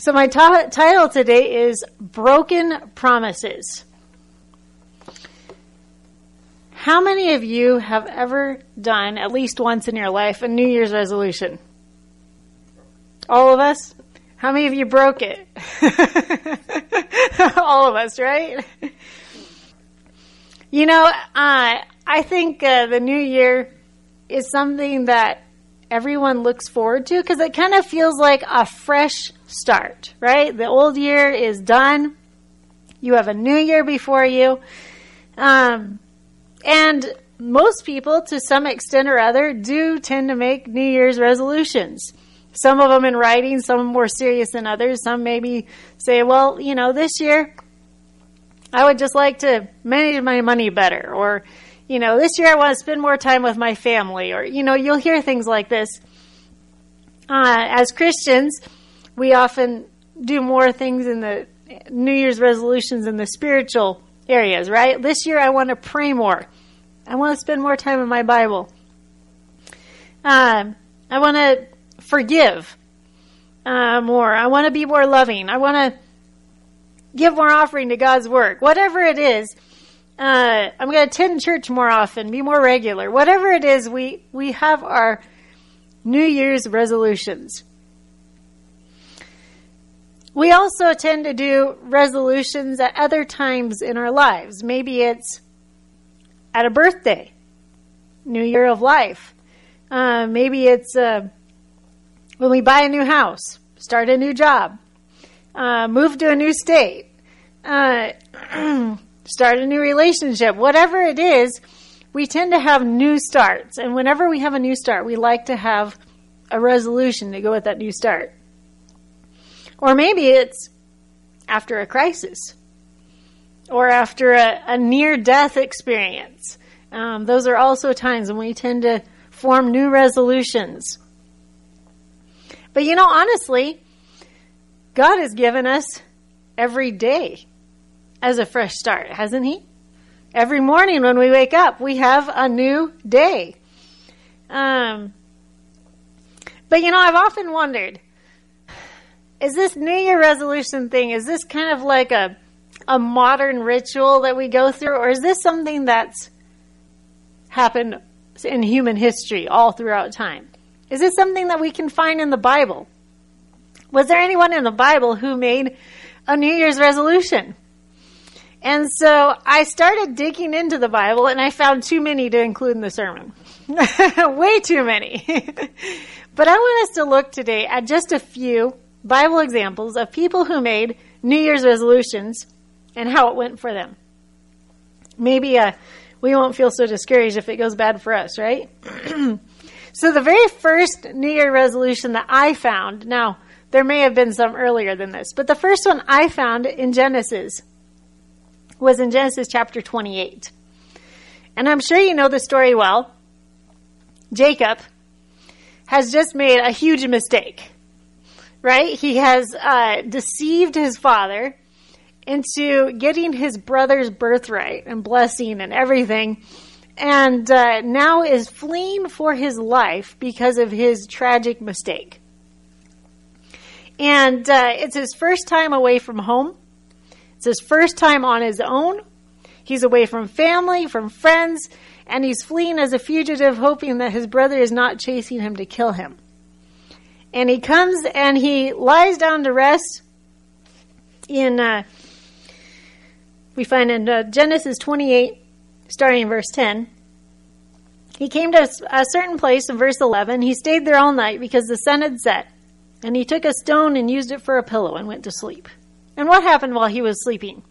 So, my t- title today is Broken Promises. How many of you have ever done, at least once in your life, a New Year's resolution? All of us? How many of you broke it? All of us, right? You know, uh, I think uh, the new year is something that everyone looks forward to because it kind of feels like a fresh start, right? The old year is done. You have a new year before you. Um, and most people, to some extent or other, do tend to make New Year's resolutions. Some of them in writing, some more serious than others. Some maybe say, well, you know, this year I would just like to manage my money better. Or, you know, this year I want to spend more time with my family. Or, you know, you'll hear things like this. Uh, as Christians, we often do more things in the New Year's resolutions in the spiritual areas, right? This year I want to pray more. I want to spend more time in my Bible. Um, I want to forgive uh, more. I want to be more loving. I want to give more offering to God's work. Whatever it is, uh, I'm going to attend church more often, be more regular. Whatever it is, we we have our New Year's resolutions. We also tend to do resolutions at other times in our lives. Maybe it's at a birthday, New Year of Life. Uh, maybe it's uh, when we buy a new house, start a new job, uh, move to a new state, uh, start a new relationship, whatever it is, we tend to have new starts. And whenever we have a new start, we like to have a resolution to go with that new start. Or maybe it's after a crisis or after a, a near death experience. Um, those are also times when we tend to form new resolutions. But you know, honestly, God has given us every day as a fresh start, hasn't He? Every morning when we wake up, we have a new day. Um, but you know, I've often wondered is this New Year resolution thing, is this kind of like a, a modern ritual that we go through, or is this something that's happened in human history all throughout time? Is this something that we can find in the Bible? Was there anyone in the Bible who made a New Year's resolution? And so I started digging into the Bible and I found too many to include in the sermon. Way too many. but I want us to look today at just a few Bible examples of people who made New Year's resolutions and how it went for them. Maybe uh, we won't feel so discouraged if it goes bad for us, right? so, the very first New Year resolution that I found, now, there may have been some earlier than this, but the first one I found in Genesis was in Genesis chapter 28. And I'm sure you know the story well. Jacob has just made a huge mistake right? He has uh, deceived his father into getting his brother's birthright and blessing and everything, and uh, now is fleeing for his life because of his tragic mistake. And uh, it's his first time away from home. It's his first time on his own. He's away from family, from friends, and he's fleeing as a fugitive, hoping that his brother is not chasing him to kill him and he comes and he lies down to rest in uh, we find in uh, genesis 28 starting in verse 10 he came to a certain place in verse 11 he stayed there all night because the sun had set. And he took a stone and used it for a pillow and went to sleep. And what happened while he was sleeping?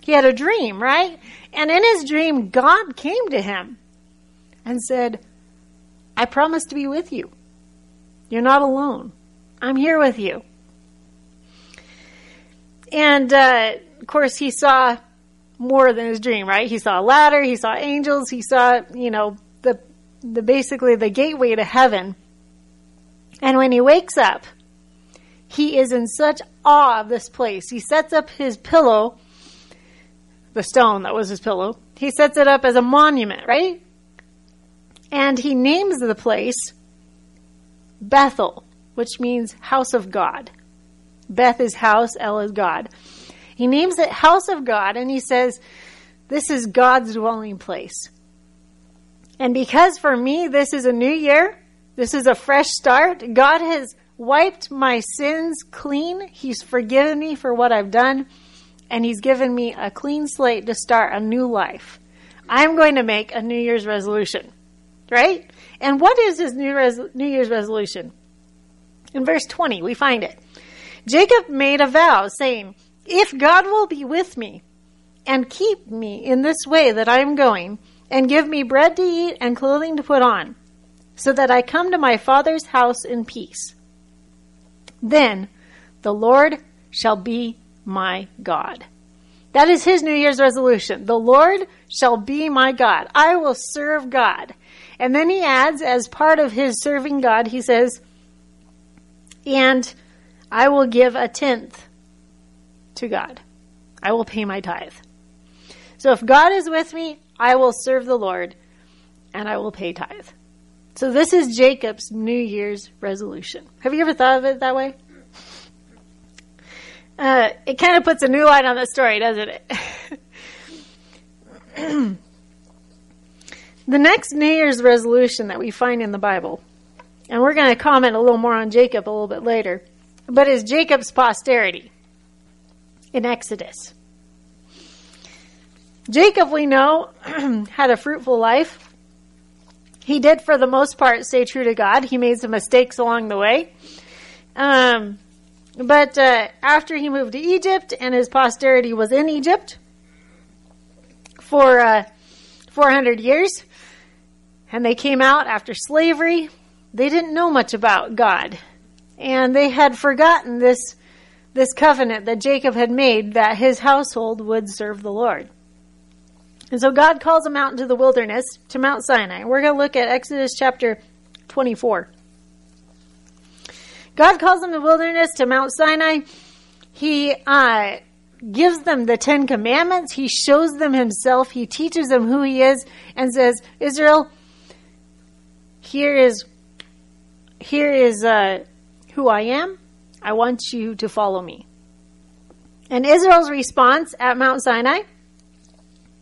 He had a dream right? And in his dream god came to him and said i promise to be with you you're not alone. I'm here with you. And uh, of course, he saw more than his dream, right? He saw a ladder, he saw angels, he saw, you know, the the basically the gateway to heaven. And when he wakes up, he is in such awe of this place. He sets up his pillow, the stone that was his pillow. He sets it up as a monument, right? And he names the place Bethel, which means house of God. Beth is house, El is God. He names it house of God and he says, this is God's dwelling place. And because for me, this is a new year, this is a fresh start, God has wiped my sins clean. He's forgiven me for what I've done, and He's given me a clean slate to start a new life. I'm going to make a New Year's resolution, right? And what is his New, Res- new Year's resolution? In verse 20, we find it. Jacob made a vow, saying, If God will be with me and keep me in this way that I am going, and give me bread to eat and clothing to put on, so that I come to my father's house in peace. Then the Lord shall be my God. That is his New Year's resolution. The Lord shall be my God. I will serve God. And then he adds, as part of his serving God, he says, and I will give a tenth to God. I will pay my tithe. So if God is with me, I will serve the Lord and I will pay tithe. So this is Jacob's New Year's resolution. Have you ever thought of it that way? Uh, it kind of puts a new light on the story, doesn't it? the next New Year's resolution that we find in the Bible, and we're going to comment a little more on Jacob a little bit later, but is Jacob's posterity in Exodus. Jacob, we know, had a fruitful life. He did, for the most part, stay true to God. He made some mistakes along the way. Um, but uh, after he moved to Egypt and his posterity was in Egypt for uh, 400 years, and they came out after slavery, they didn't know much about God. And they had forgotten this, this covenant that Jacob had made that his household would serve the Lord. And so God calls them out into the wilderness to Mount Sinai. We're going to look at Exodus chapter 24. God calls them the wilderness to Mount Sinai. He uh, gives them the Ten Commandments. He shows them himself. He teaches them who he is and says, Israel, here is here is uh, who I am. I want you to follow me. And Israel's response at Mount Sinai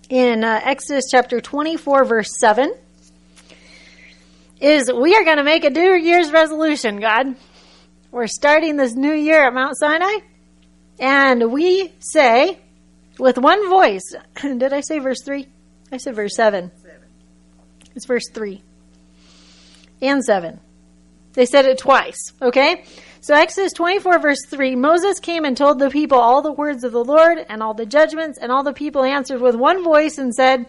in uh, Exodus chapter 24, verse 7, is we are going to make a New Year's resolution, God. We're starting this new year at Mount Sinai, and we say with one voice, did I say verse 3? I said verse 7. seven. It's verse 3 and 7. They said it twice, okay? So Exodus 24 verse 3, Moses came and told the people all the words of the Lord and all the judgments, and all the people answered with one voice and said,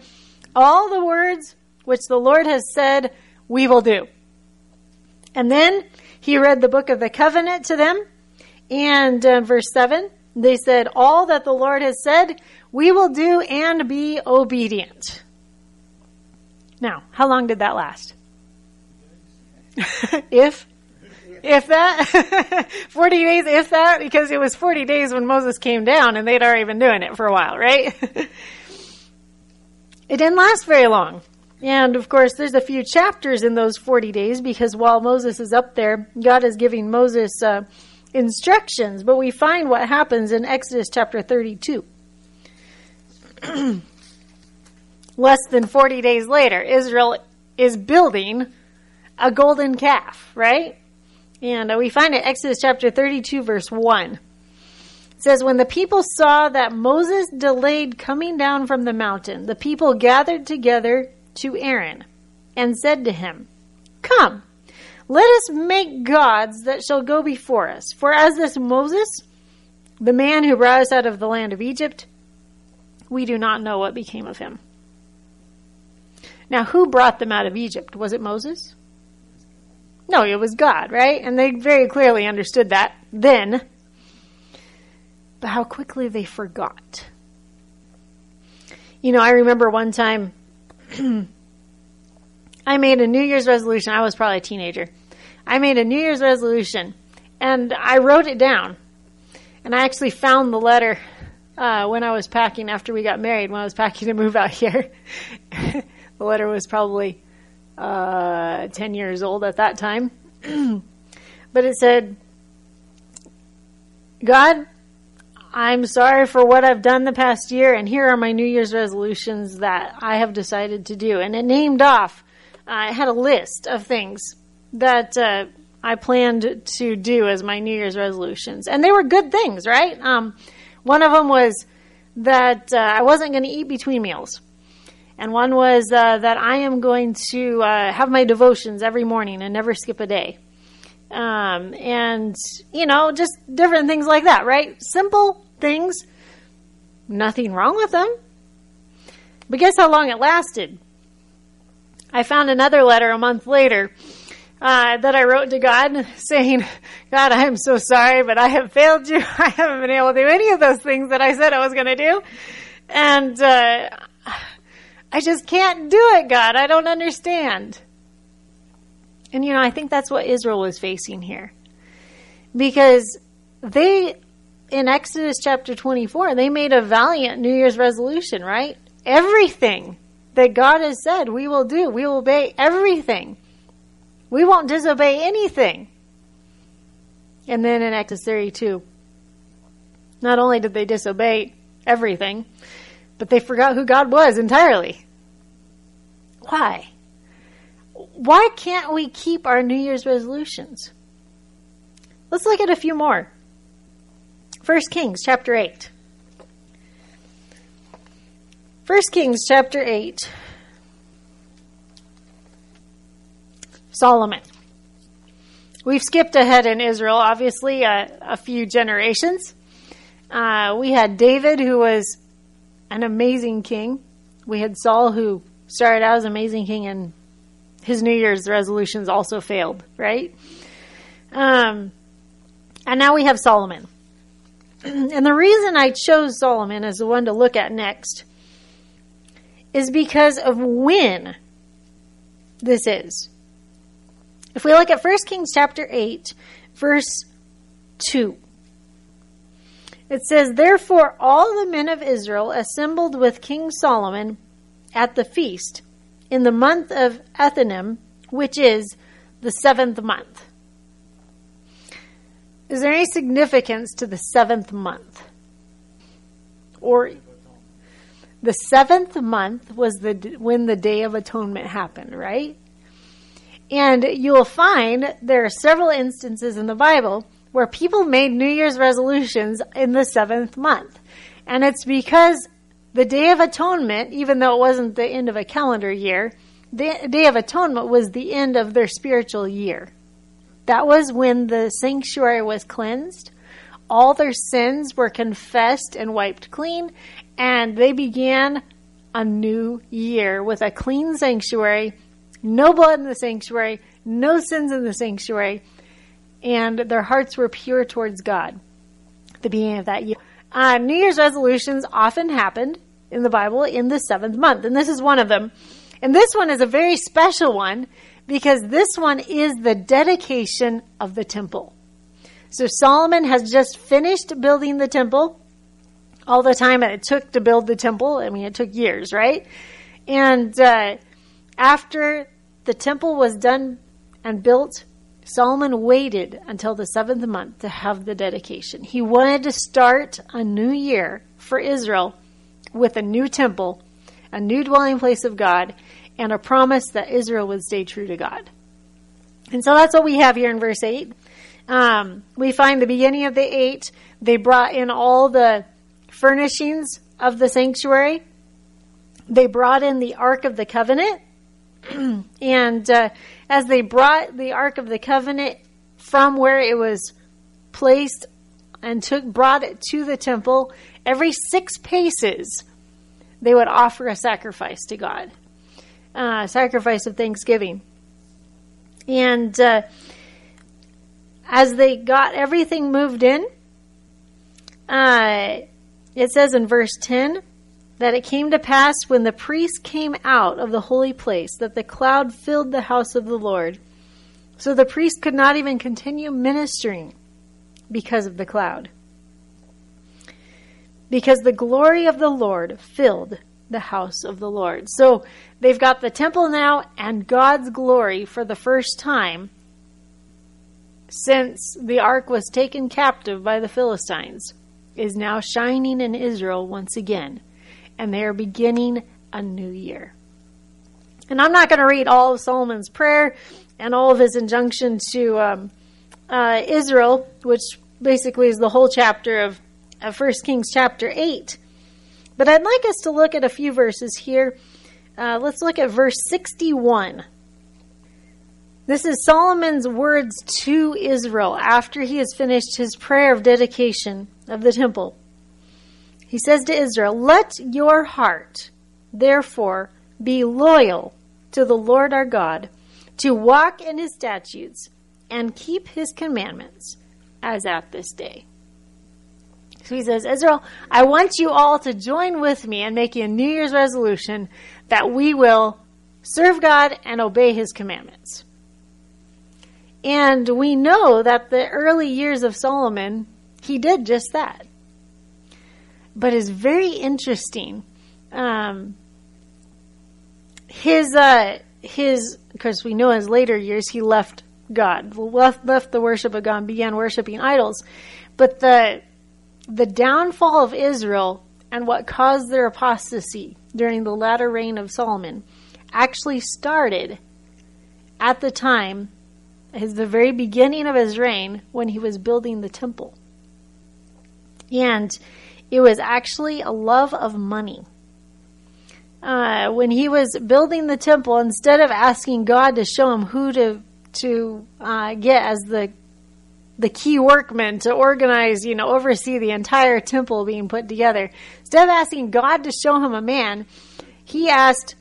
all the words which the Lord has said, we will do. And then he read the book of the covenant to them, and uh, verse 7, they said, all that the Lord has said, we will do and be obedient. Now, how long did that last? if if that 40 days if that because it was 40 days when Moses came down and they'd already been doing it for a while right? It didn't last very long. And of course there's a few chapters in those 40 days because while Moses is up there God is giving Moses uh, instructions. But we find what happens in Exodus chapter 32 less than 40 days later Israel is building a golden calf right and uh, we find it Exodus chapter 32, verse 1. It says, When the people saw that Moses delayed coming down from the mountain, the people gathered together to Aaron and said to him, Come, let us make gods that shall go before us. For as this Moses, the man who brought us out of the land of Egypt, we do not know what became of him. Now, who brought them out of Egypt? Was it Moses? No, it was God, right? And they very clearly understood that then. But how quickly they forgot. You know, I remember one time I made a New Year's resolution. I was probably a teenager. I made a New Year's resolution and I wrote it down. And I actually found the letter uh, when I was packing after we got married, when I was packing to move out here. the letter was probably uh, 10 years old at that time. but it said, God, I'm sorry for what I've done the past year, and here are my New Year's resolutions that I have decided to do. And it named off, I had a list of things that uh, I planned to do as my New Year's resolutions. And they were good things, right? Um, one of them was that uh, I wasn't going to eat between meals. And one was uh, that I am going to uh, have my devotions every morning and never skip a day. Um, and, you know, just different things like that, right? Simple things, nothing wrong with them. But guess how long it lasted? I found another letter a month later uh, that I wrote to God saying, God, I am so sorry, but I have failed you. I haven't been able to do any of those things that I said I was going to do. And uh, I just can't do it, God. I don't understand. And, you know, I think that's what Israel was facing here. Because they, in Exodus chapter 24, they made a valiant New Year's resolution, right? Everything that God has said we will do, we will obey everything. We won't disobey anything. And then in Exodus 32, not only did they disobey everything, but they forgot who God was entirely. Why? Why can't we keep our New Year's resolutions? Let's look at a few more. 1 Kings chapter 8. 1 Kings chapter 8. Solomon. We've skipped ahead in Israel, obviously, a, a few generations. Uh, we had David, who was an amazing king. We had Saul, who started out as amazing king, and his New Year's resolutions also failed, right? Um, and now we have Solomon. and the reason I chose Solomon as the one to look at next is because of when this is. If we look at 1 Kings chapter 8, verse 2, it says, Therefore all the men of Israel assembled with King Solomon at the feast in the month of Ethanim, which is the seventh month. Is there any significance to the seventh month? Or the seventh month was the when the Day of Atonement happened, right? And you will find there are several instances in the Bible where people made New Year's resolutions in the seventh month. And it's because the Day of Atonement, even though it wasn't the end of a calendar year, the Day of Atonement was the end of their spiritual year. That was when the sanctuary was cleansed. All their sins were confessed and wiped clean, and they began a new year with a clean sanctuary no blood in the sanctuary, no sins in the sanctuary, and their hearts were pure towards God the beginning of that year. Uh, New Year's resolutions often happened in the Bible in the seventh month, and this is one of them. And this one is a very special one because this one is the dedication of the temple. So Solomon has just finished building the temple. All the time that it took to build the temple, I mean, it took years, right? And uh, after the temple was done and built, Solomon waited until the seventh month to have the dedication. He wanted to start a new year for Israel with a new temple, a new dwelling place of God, and a promise that Israel would stay true to God. And so that's what we have here in verse 8. Um, we find the beginning of the 8, they brought in all the furnishings of the sanctuary. They brought in the Ark of the Covenant and uh, as they brought the Ark of the Covenant from where it was placed and took brought it to the temple, every six paces they would offer a sacrifice to God, uh, sacrifice of thanksgiving. And uh, as they got everything moved in, uh, it says in verse 10 that it came to pass when the priest came out of the holy place that the cloud filled the house of the Lord. So the priest could not even continue ministering because of the cloud. Because the glory of the Lord filled the house of the Lord. So they've got the temple now and God's glory for the first time since the ark was taken captive by the Philistines, is now shining in Israel once again, and they are beginning a new year. And I'm not going to read all of Solomon's prayer and all of his injunction to um, uh, Israel, which basically is the whole chapter of, of 1 Kings chapter 8. But I'd like us to look at a few verses here. Uh, let's look at verse 61. This is Solomon's words to Israel after he has finished his prayer of dedication of the temple. He says to Israel, Let your heart, therefore, be loyal to the Lord our God, to walk in his statutes and keep his commandments, as at this day. So he says, Israel, I want you all to join with me in making a New Year's resolution that we will serve God and obey his commandments. And we know that the early years of Solomon, he did just that. But it's very interesting. Um, his, uh, his, because we know his later years, he left God, left, left the worship of God began worshiping idols. But the, the downfall of Israel and what caused their apostasy during the latter reign of Solomon actually started at the time is the very beginning of his reign when he was building the temple. And it was actually a love of money. Uh, when he was building the temple, instead of asking God to show him who to to uh, get as the the key workman to organize, you know, oversee the entire temple being put together, instead of asking God to show him a man, he asked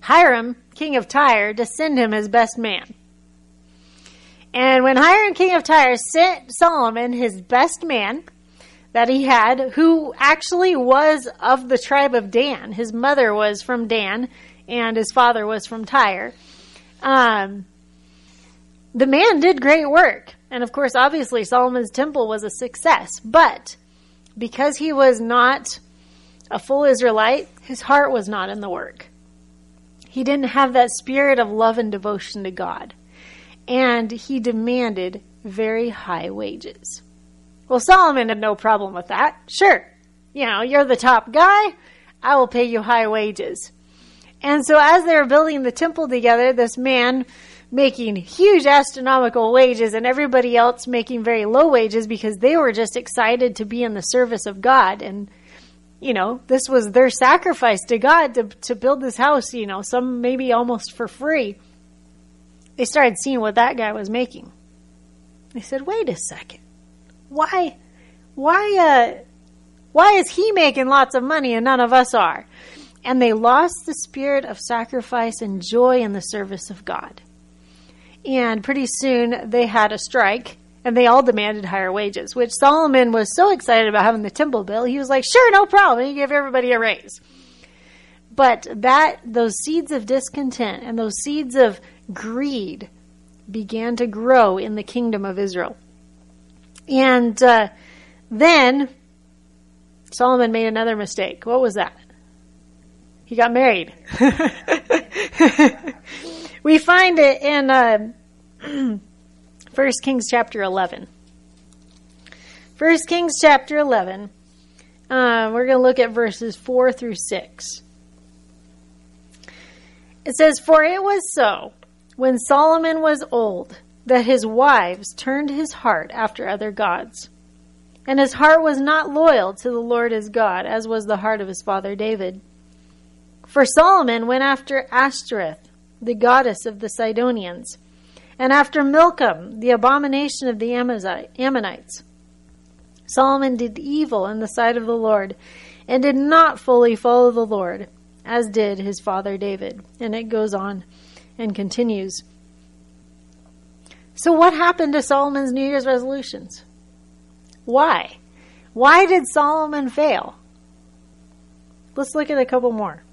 Hiram, king of Tyre, to send him his best man. And when Hiram, king of Tyre, sent Solomon his best man that he had, who actually was of the tribe of Dan, his mother was from Dan, and his father was from Tyre. Um, the man did great work. And of course, obviously, Solomon's temple was a success. But because he was not a full Israelite, his heart was not in the work. He didn't have that spirit of love and devotion to God and he demanded very high wages. Well, Solomon had no problem with that. Sure, you know, you're the top guy, I will pay you high wages. And so, as they were building the temple together, this man making huge astronomical wages and everybody else making very low wages because they were just excited to be in the service of God. And, you know, this was their sacrifice to God to, to build this house, you know, some maybe almost for free they started seeing what that guy was making. They said, "Wait a second, why, why, uh, why is he making lots of money and none of us are?" And they lost the spirit of sacrifice and joy in the service of God. And pretty soon they had a strike and they all demanded higher wages, which Solomon was so excited about having the temple built, he was like, sure, no problem. He gave everybody a raise. But that, those seeds of discontent and those seeds of greed began to grow in the kingdom of Israel. And uh, then Solomon made another mistake. What was that? He got married. we find it in uh, 1 Kings chapter 11. 1 Kings chapter 11. Uh, we're going to look at verses 4 through 6. It says, For it was so when Solomon was old, that his wives turned his heart after other gods. And his heart was not loyal to the Lord his God, as was the heart of his father David. For Solomon went after Ashtoreth, the goddess of the Sidonians, and after Milcom, the abomination of the Ammonites. Solomon did evil in the sight of the Lord, and did not fully follow the Lord, as did his father David. And it goes on and continues. So, what happened to Solomon's New Year's resolutions? Why? Why did Solomon fail? Let's look at a couple more.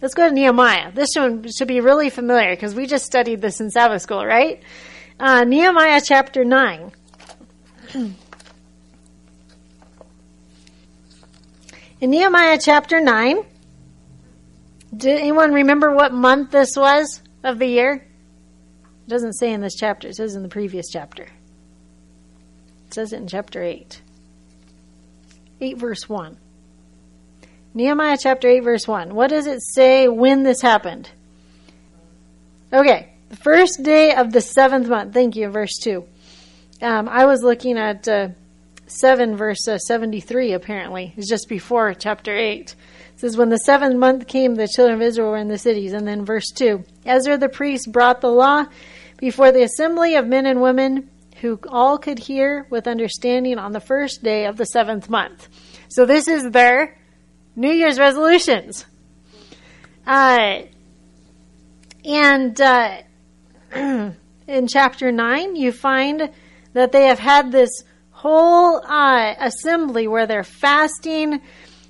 Let's go to Nehemiah. This one should be really familiar because we just studied this in Sabbath school, right? Uh, Nehemiah chapter 9. in Nehemiah chapter 9, did anyone remember what month this was? of the year? It doesn't say in this chapter, it says in the previous chapter. It says it in chapter 8. 8 verse 1. Nehemiah chapter 8 verse 1. What does it say when this happened? Okay, the first day of the seventh month. Thank you, verse 2. Um, I was looking at uh, 7 verse uh, 73 apparently. It's just before chapter 8 says, When the seventh month came, the children of Israel were in the cities. And then verse 2 Ezra the priest brought the law before the assembly of men and women who all could hear with understanding on the first day of the seventh month. So this is their New Year's resolutions. Uh, and uh, in chapter 9, you find that they have had this whole uh, assembly where they're fasting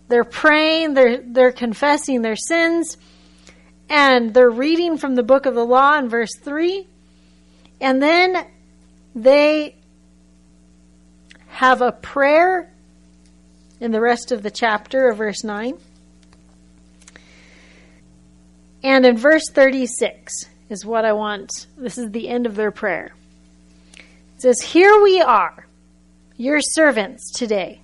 they're praying, they're, they're confessing their sins, and they're reading from the book of the law in verse 3. And then they have a prayer in the rest of the chapter of verse 9. And in verse 36 is what I want. This is the end of their prayer. It says, Here we are, your servants today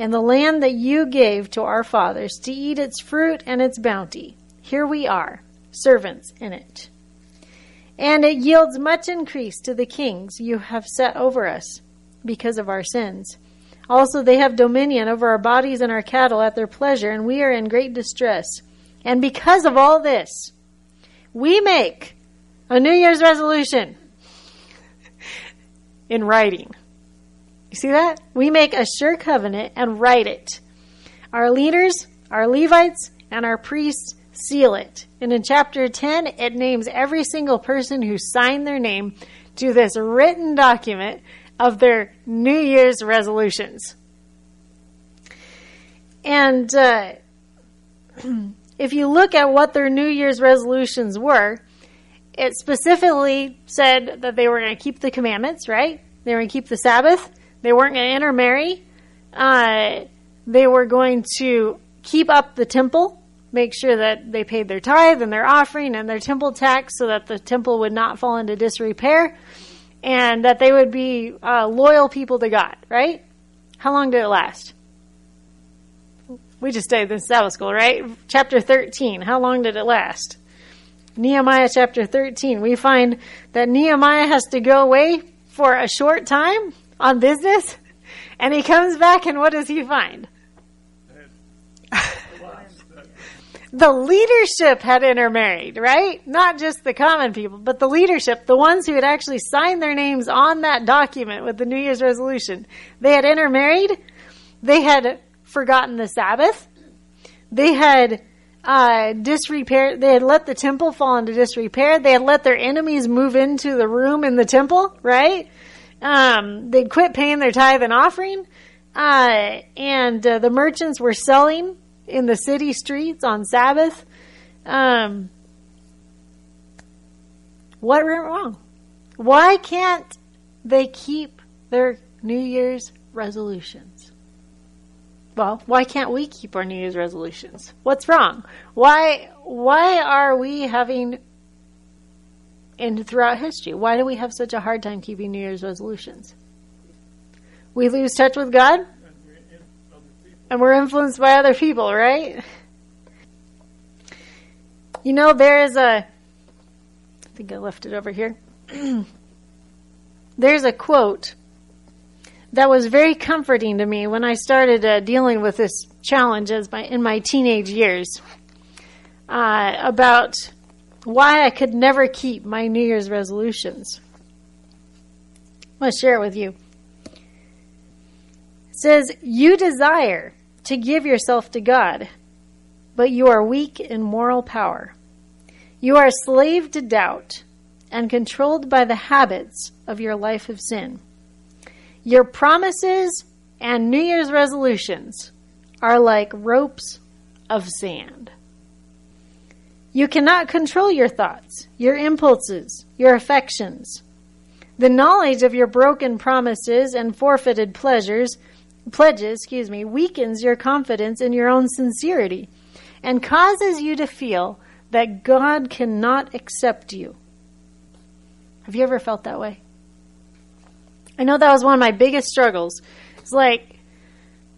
and the land that you gave to our fathers to eat its fruit and its bounty. Here we are, servants in it. And it yields much increase to the kings you have set over us because of our sins. Also, they have dominion over our bodies and our cattle at their pleasure, and we are in great distress. And because of all this, we make a New Year's resolution in writing. You see that? We make a sure covenant and write it. Our leaders, our Levites, and our priests seal it. And in chapter 10, it names every single person who signed their name to this written document of their New Year's resolutions. And uh, if you look at what their New Year's resolutions were, it specifically said that they were going to keep the commandments, right? They were going to keep the Sabbath. They weren't going to intermarry. Uh, they were going to keep up the temple, make sure that they paid their tithe and their offering and their temple tax so that the temple would not fall into disrepair and that they would be uh, loyal people to God, right? How long did it last? We just studied this Sabbath school, right? Chapter 13. How long did it last? Nehemiah chapter 13. We find that Nehemiah has to go away for a short time on business, and he comes back, and what does he find? the leadership had intermarried, right? Not just the common people, but the leadership, the ones who had actually signed their names on that document with the New Year's resolution. They had intermarried. They had forgotten the Sabbath. They had uh, disrepair. They had let the temple fall into disrepair. They had let their enemies move into the room in the temple, right? Um, they'd quit paying their tithe and offering, uh, and uh, the merchants were selling in the city streets on Sabbath. Um, what went wrong? Why can't they keep their New Year's resolutions? Well, why can't we keep our New Year's resolutions? What's wrong? Why why are we having and throughout history. Why do we have such a hard time keeping New Year's resolutions? We lose touch with God, and we're influenced by other people, right? You know, there is a. I think I left it over here. There's a quote that was very comforting to me when I started uh, dealing with this challenge as my in my teenage years uh, about why I could never keep my New Year's resolutions. I'm going to share it with you. It says, You desire to give yourself to God, but you are weak in moral power. You are a slave to doubt and controlled by the habits of your life of sin. Your promises and New Year's resolutions are like ropes of sand. You cannot control your thoughts, your impulses, your affections. The knowledge of your broken promises and forfeited pleasures, pledges, excuse me, weakens your confidence in your own sincerity and causes you to feel that God cannot accept you. Have you ever felt that way? I know that was one of my biggest struggles. It's like,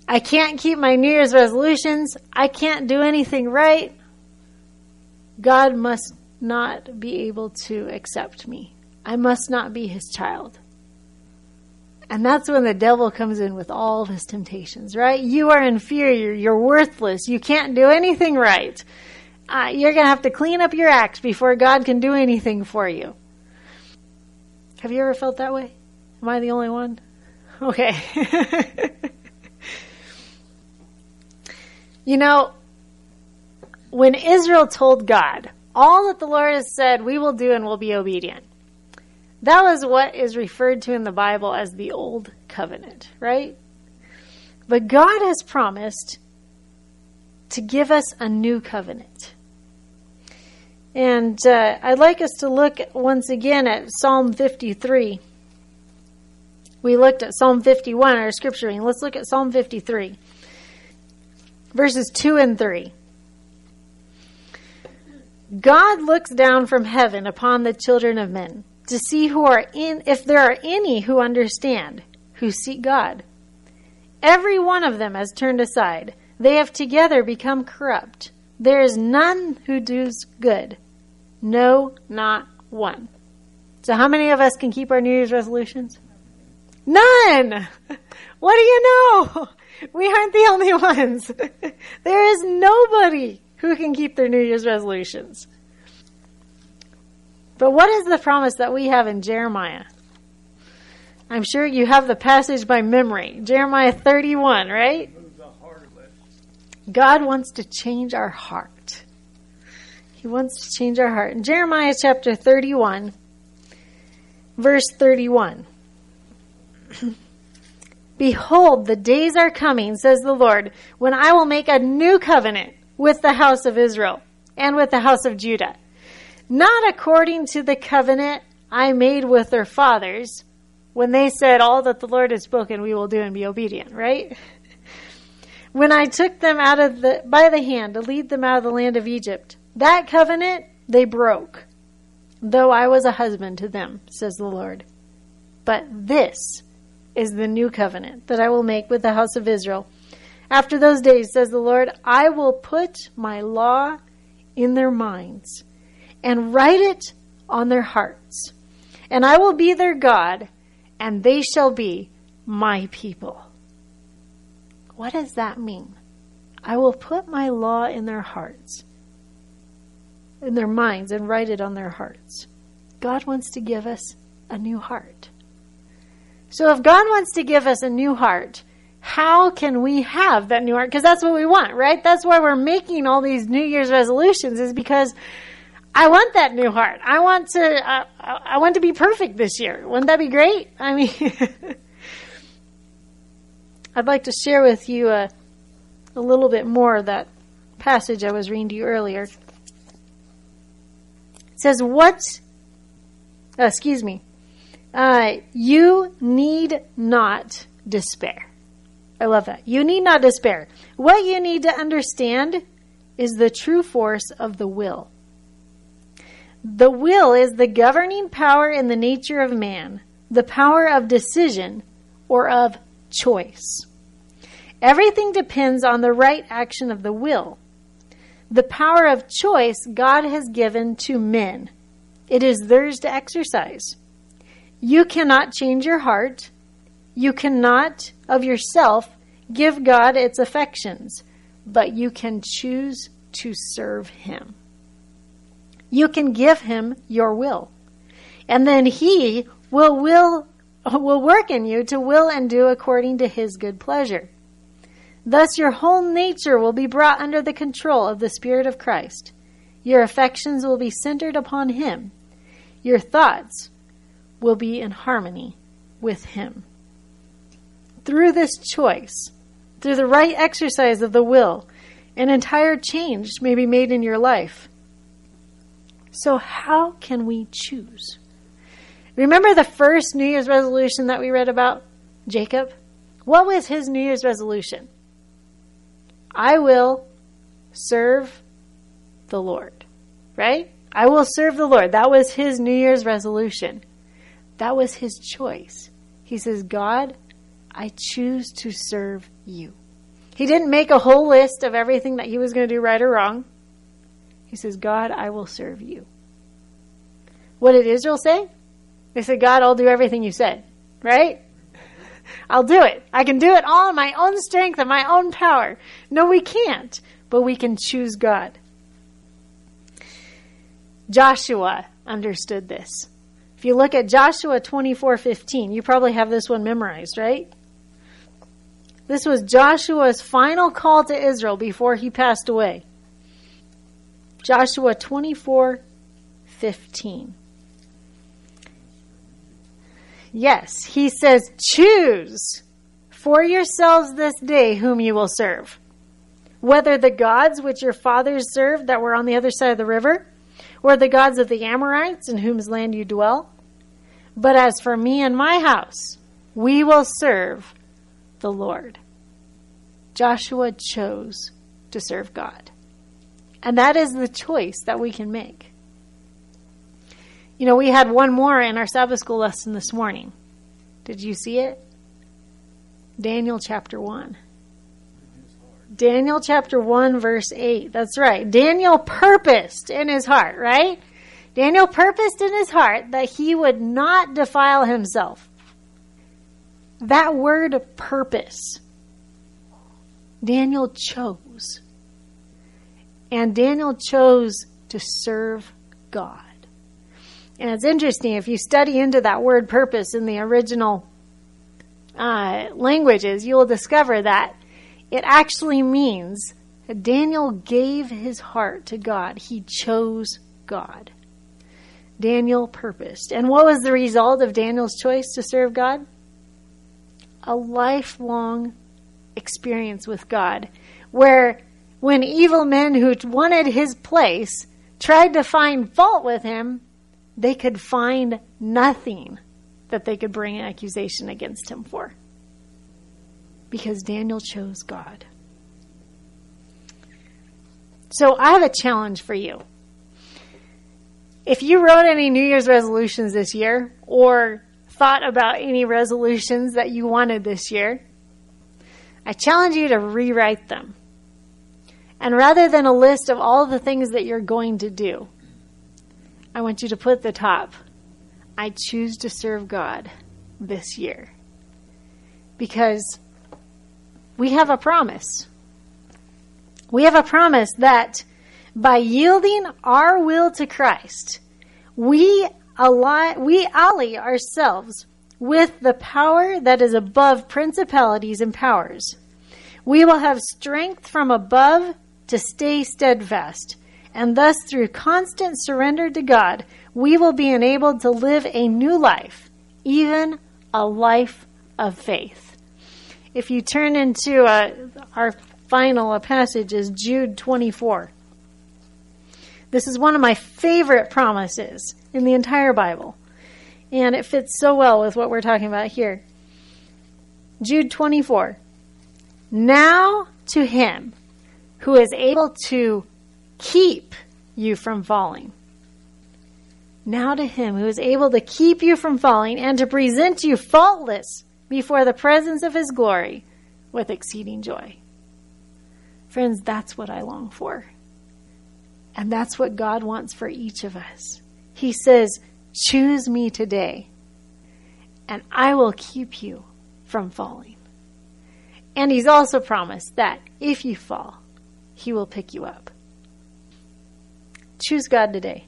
I can't keep my New Year's resolutions. I can't do anything right. God must not be able to accept me. I must not be his child. And that's when the devil comes in with all of his temptations, right? You are inferior. You're worthless. You can't do anything right. Uh, you're going to have to clean up your act before God can do anything for you. Have you ever felt that way? Am I the only one? Okay. you know, when Israel told God, all that the Lord has said, we will do and we will be obedient. That was what is referred to in the Bible as the Old Covenant, right? But God has promised to give us a new covenant. And uh, I'd like us to look once again at Psalm 53. We looked at Psalm 51, our scripture reading. Let's look at Psalm 53, verses 2 and 3. God looks down from heaven upon the children of men to see who are in, if there are any who understand, who seek God. Every one of them has turned aside. They have together become corrupt. There is none who does good. No, not one. So, how many of us can keep our New Year's resolutions? None! What do you know? We aren't the only ones. There is nobody who can keep their New Year's resolutions. But what is the promise that we have in Jeremiah? I'm sure you have the passage by memory. Jeremiah 31, right? God wants to change our heart. He wants to change our heart. In Jeremiah chapter 31, verse 31. Behold, the days are coming, says the Lord, when I will make a new covenant with the house of Israel and with the house of Judah not according to the covenant I made with their fathers when they said, All that the Lord has spoken, we will do and be obedient, right? when I took them out of the, by the hand to lead them out of the land of Egypt, that covenant they broke, though I was a husband to them, says the Lord. But this is the new covenant that I will make with the house of Israel. After those days, says the Lord, I will put my law in their minds and write it on their hearts. And I will be their God, and they shall be my people. What does that mean? I will put my law in their hearts, in their minds, and write it on their hearts. God wants to give us a new heart. So if God wants to give us a new heart, how can we have that new heart? Because that's what we want, right? That's why we're making all these New Year's resolutions, is because I want that new heart. I want to. Uh, I want to be perfect this year. Wouldn't that be great? I mean, I'd like to share with you a, a little bit more of that passage I was reading to you earlier. It says, "What? Uh, excuse me. Uh, you need not despair." I love that. You need not despair. What you need to understand is the true force of the will. The will is the governing power in the nature of man, the power of decision or of choice. Everything depends on the right action of the will. The power of choice God has given to men. It is theirs to exercise. You cannot change your heart. You cannot, of yourself, give God its affections, but you can choose to serve Him you can give him your will. And then he will will will work in you to will and do according to his good pleasure. Thus your whole nature will be brought under the control of the Spirit of Christ. Your affections will be centered upon him. Your thoughts will be in harmony with him. Through this choice, through the right exercise of the will, an entire change may be made in your life. So, how can we choose? Remember the first New Year's resolution that we read about? Jacob? What was his New Year's resolution? I will serve the Lord. Right? I will serve the Lord. That was his New Year's resolution. That was his choice. He says, God, I choose to serve you. He didn't make a whole list of everything that he was going to do right or wrong. He says, God, I will serve you. What did Israel say? They said, God, I'll do everything you said, right? I'll do it. I can do it all in my own strength and my own power. No, we can't, but we can choose God. Joshua understood this. If you look at Joshua 24:15, you probably have this one memorized, right? This was Joshua's final call to Israel before he passed away. Joshua 24:15. Yes, he says, "Choose for yourselves this day whom you will serve, whether the gods which your fathers served that were on the other side of the river, or the gods of the Amorites in whose land you dwell. But as for me and my house, we will serve the Lord. Joshua chose to serve God. And that is the choice that we can make. You know, we had one more in our Sabbath school lesson this morning. Did you see it? Daniel chapter 1. Daniel chapter 1 verse 8. That's right. Daniel purposed in his heart, right? Daniel purposed in his heart that he would not defile himself. That word purpose, Daniel chose. And Daniel chose to serve God. And it's interesting, if you study into that word purpose in the original uh, languages, you will discover that it actually means that Daniel gave his heart to God. He chose God. Daniel purposed. And what was the result of Daniel's choice to serve God? A lifelong experience with God, where when evil men who wanted his place tried to find fault with him, they could find nothing that they could bring an accusation against him for because Daniel chose God. So I have a challenge for you. If you wrote any New Year's resolutions this year or thought about any resolutions that you wanted this year, I challenge you to rewrite them. And rather than a list of all the things that you're going to do, I want you to put the top. I choose to serve God this year. Because we have a promise. We have a promise that by yielding our will to Christ, we ally, we ally ourselves with the power that is above principalities and powers. We will have strength from above to stay steadfast, and thus through constant surrender to God, we will be enabled to live a new life, even a life of faith. If you turn into uh, our final passage is Jude 24. This is one of my favorite promises in the entire Bible. And it fits so well with what we're talking about here. Jude 24. Now to him who is able to keep you from falling. Now to him who is able to keep you from falling and to present you faultless before the presence of his glory with exceeding joy. Friends, that's what I long for. And that's what God wants for each of us. He says, Choose me today, and I will keep you from falling. And He's also promised that if you fall, He will pick you up. Choose God today.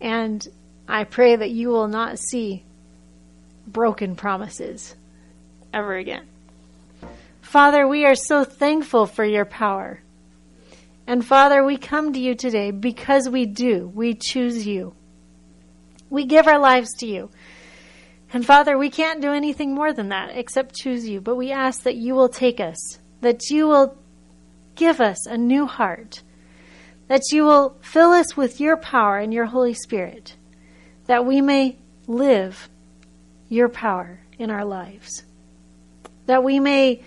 And I pray that you will not see broken promises ever again. Father, we are so thankful for your power. And Father, we come to you today because we do. We choose you. We give our lives to you. And Father, we can't do anything more than that except choose you. But we ask that you will take us, that you will give us a new heart, that you will fill us with your power and your Holy Spirit, that we may live your power in our lives. That we may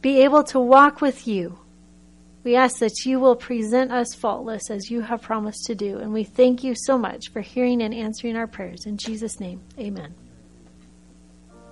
be able to walk with you We ask that you will present us faultless as you have promised to do. And we thank you so much for hearing and answering our prayers. In Jesus' name, amen.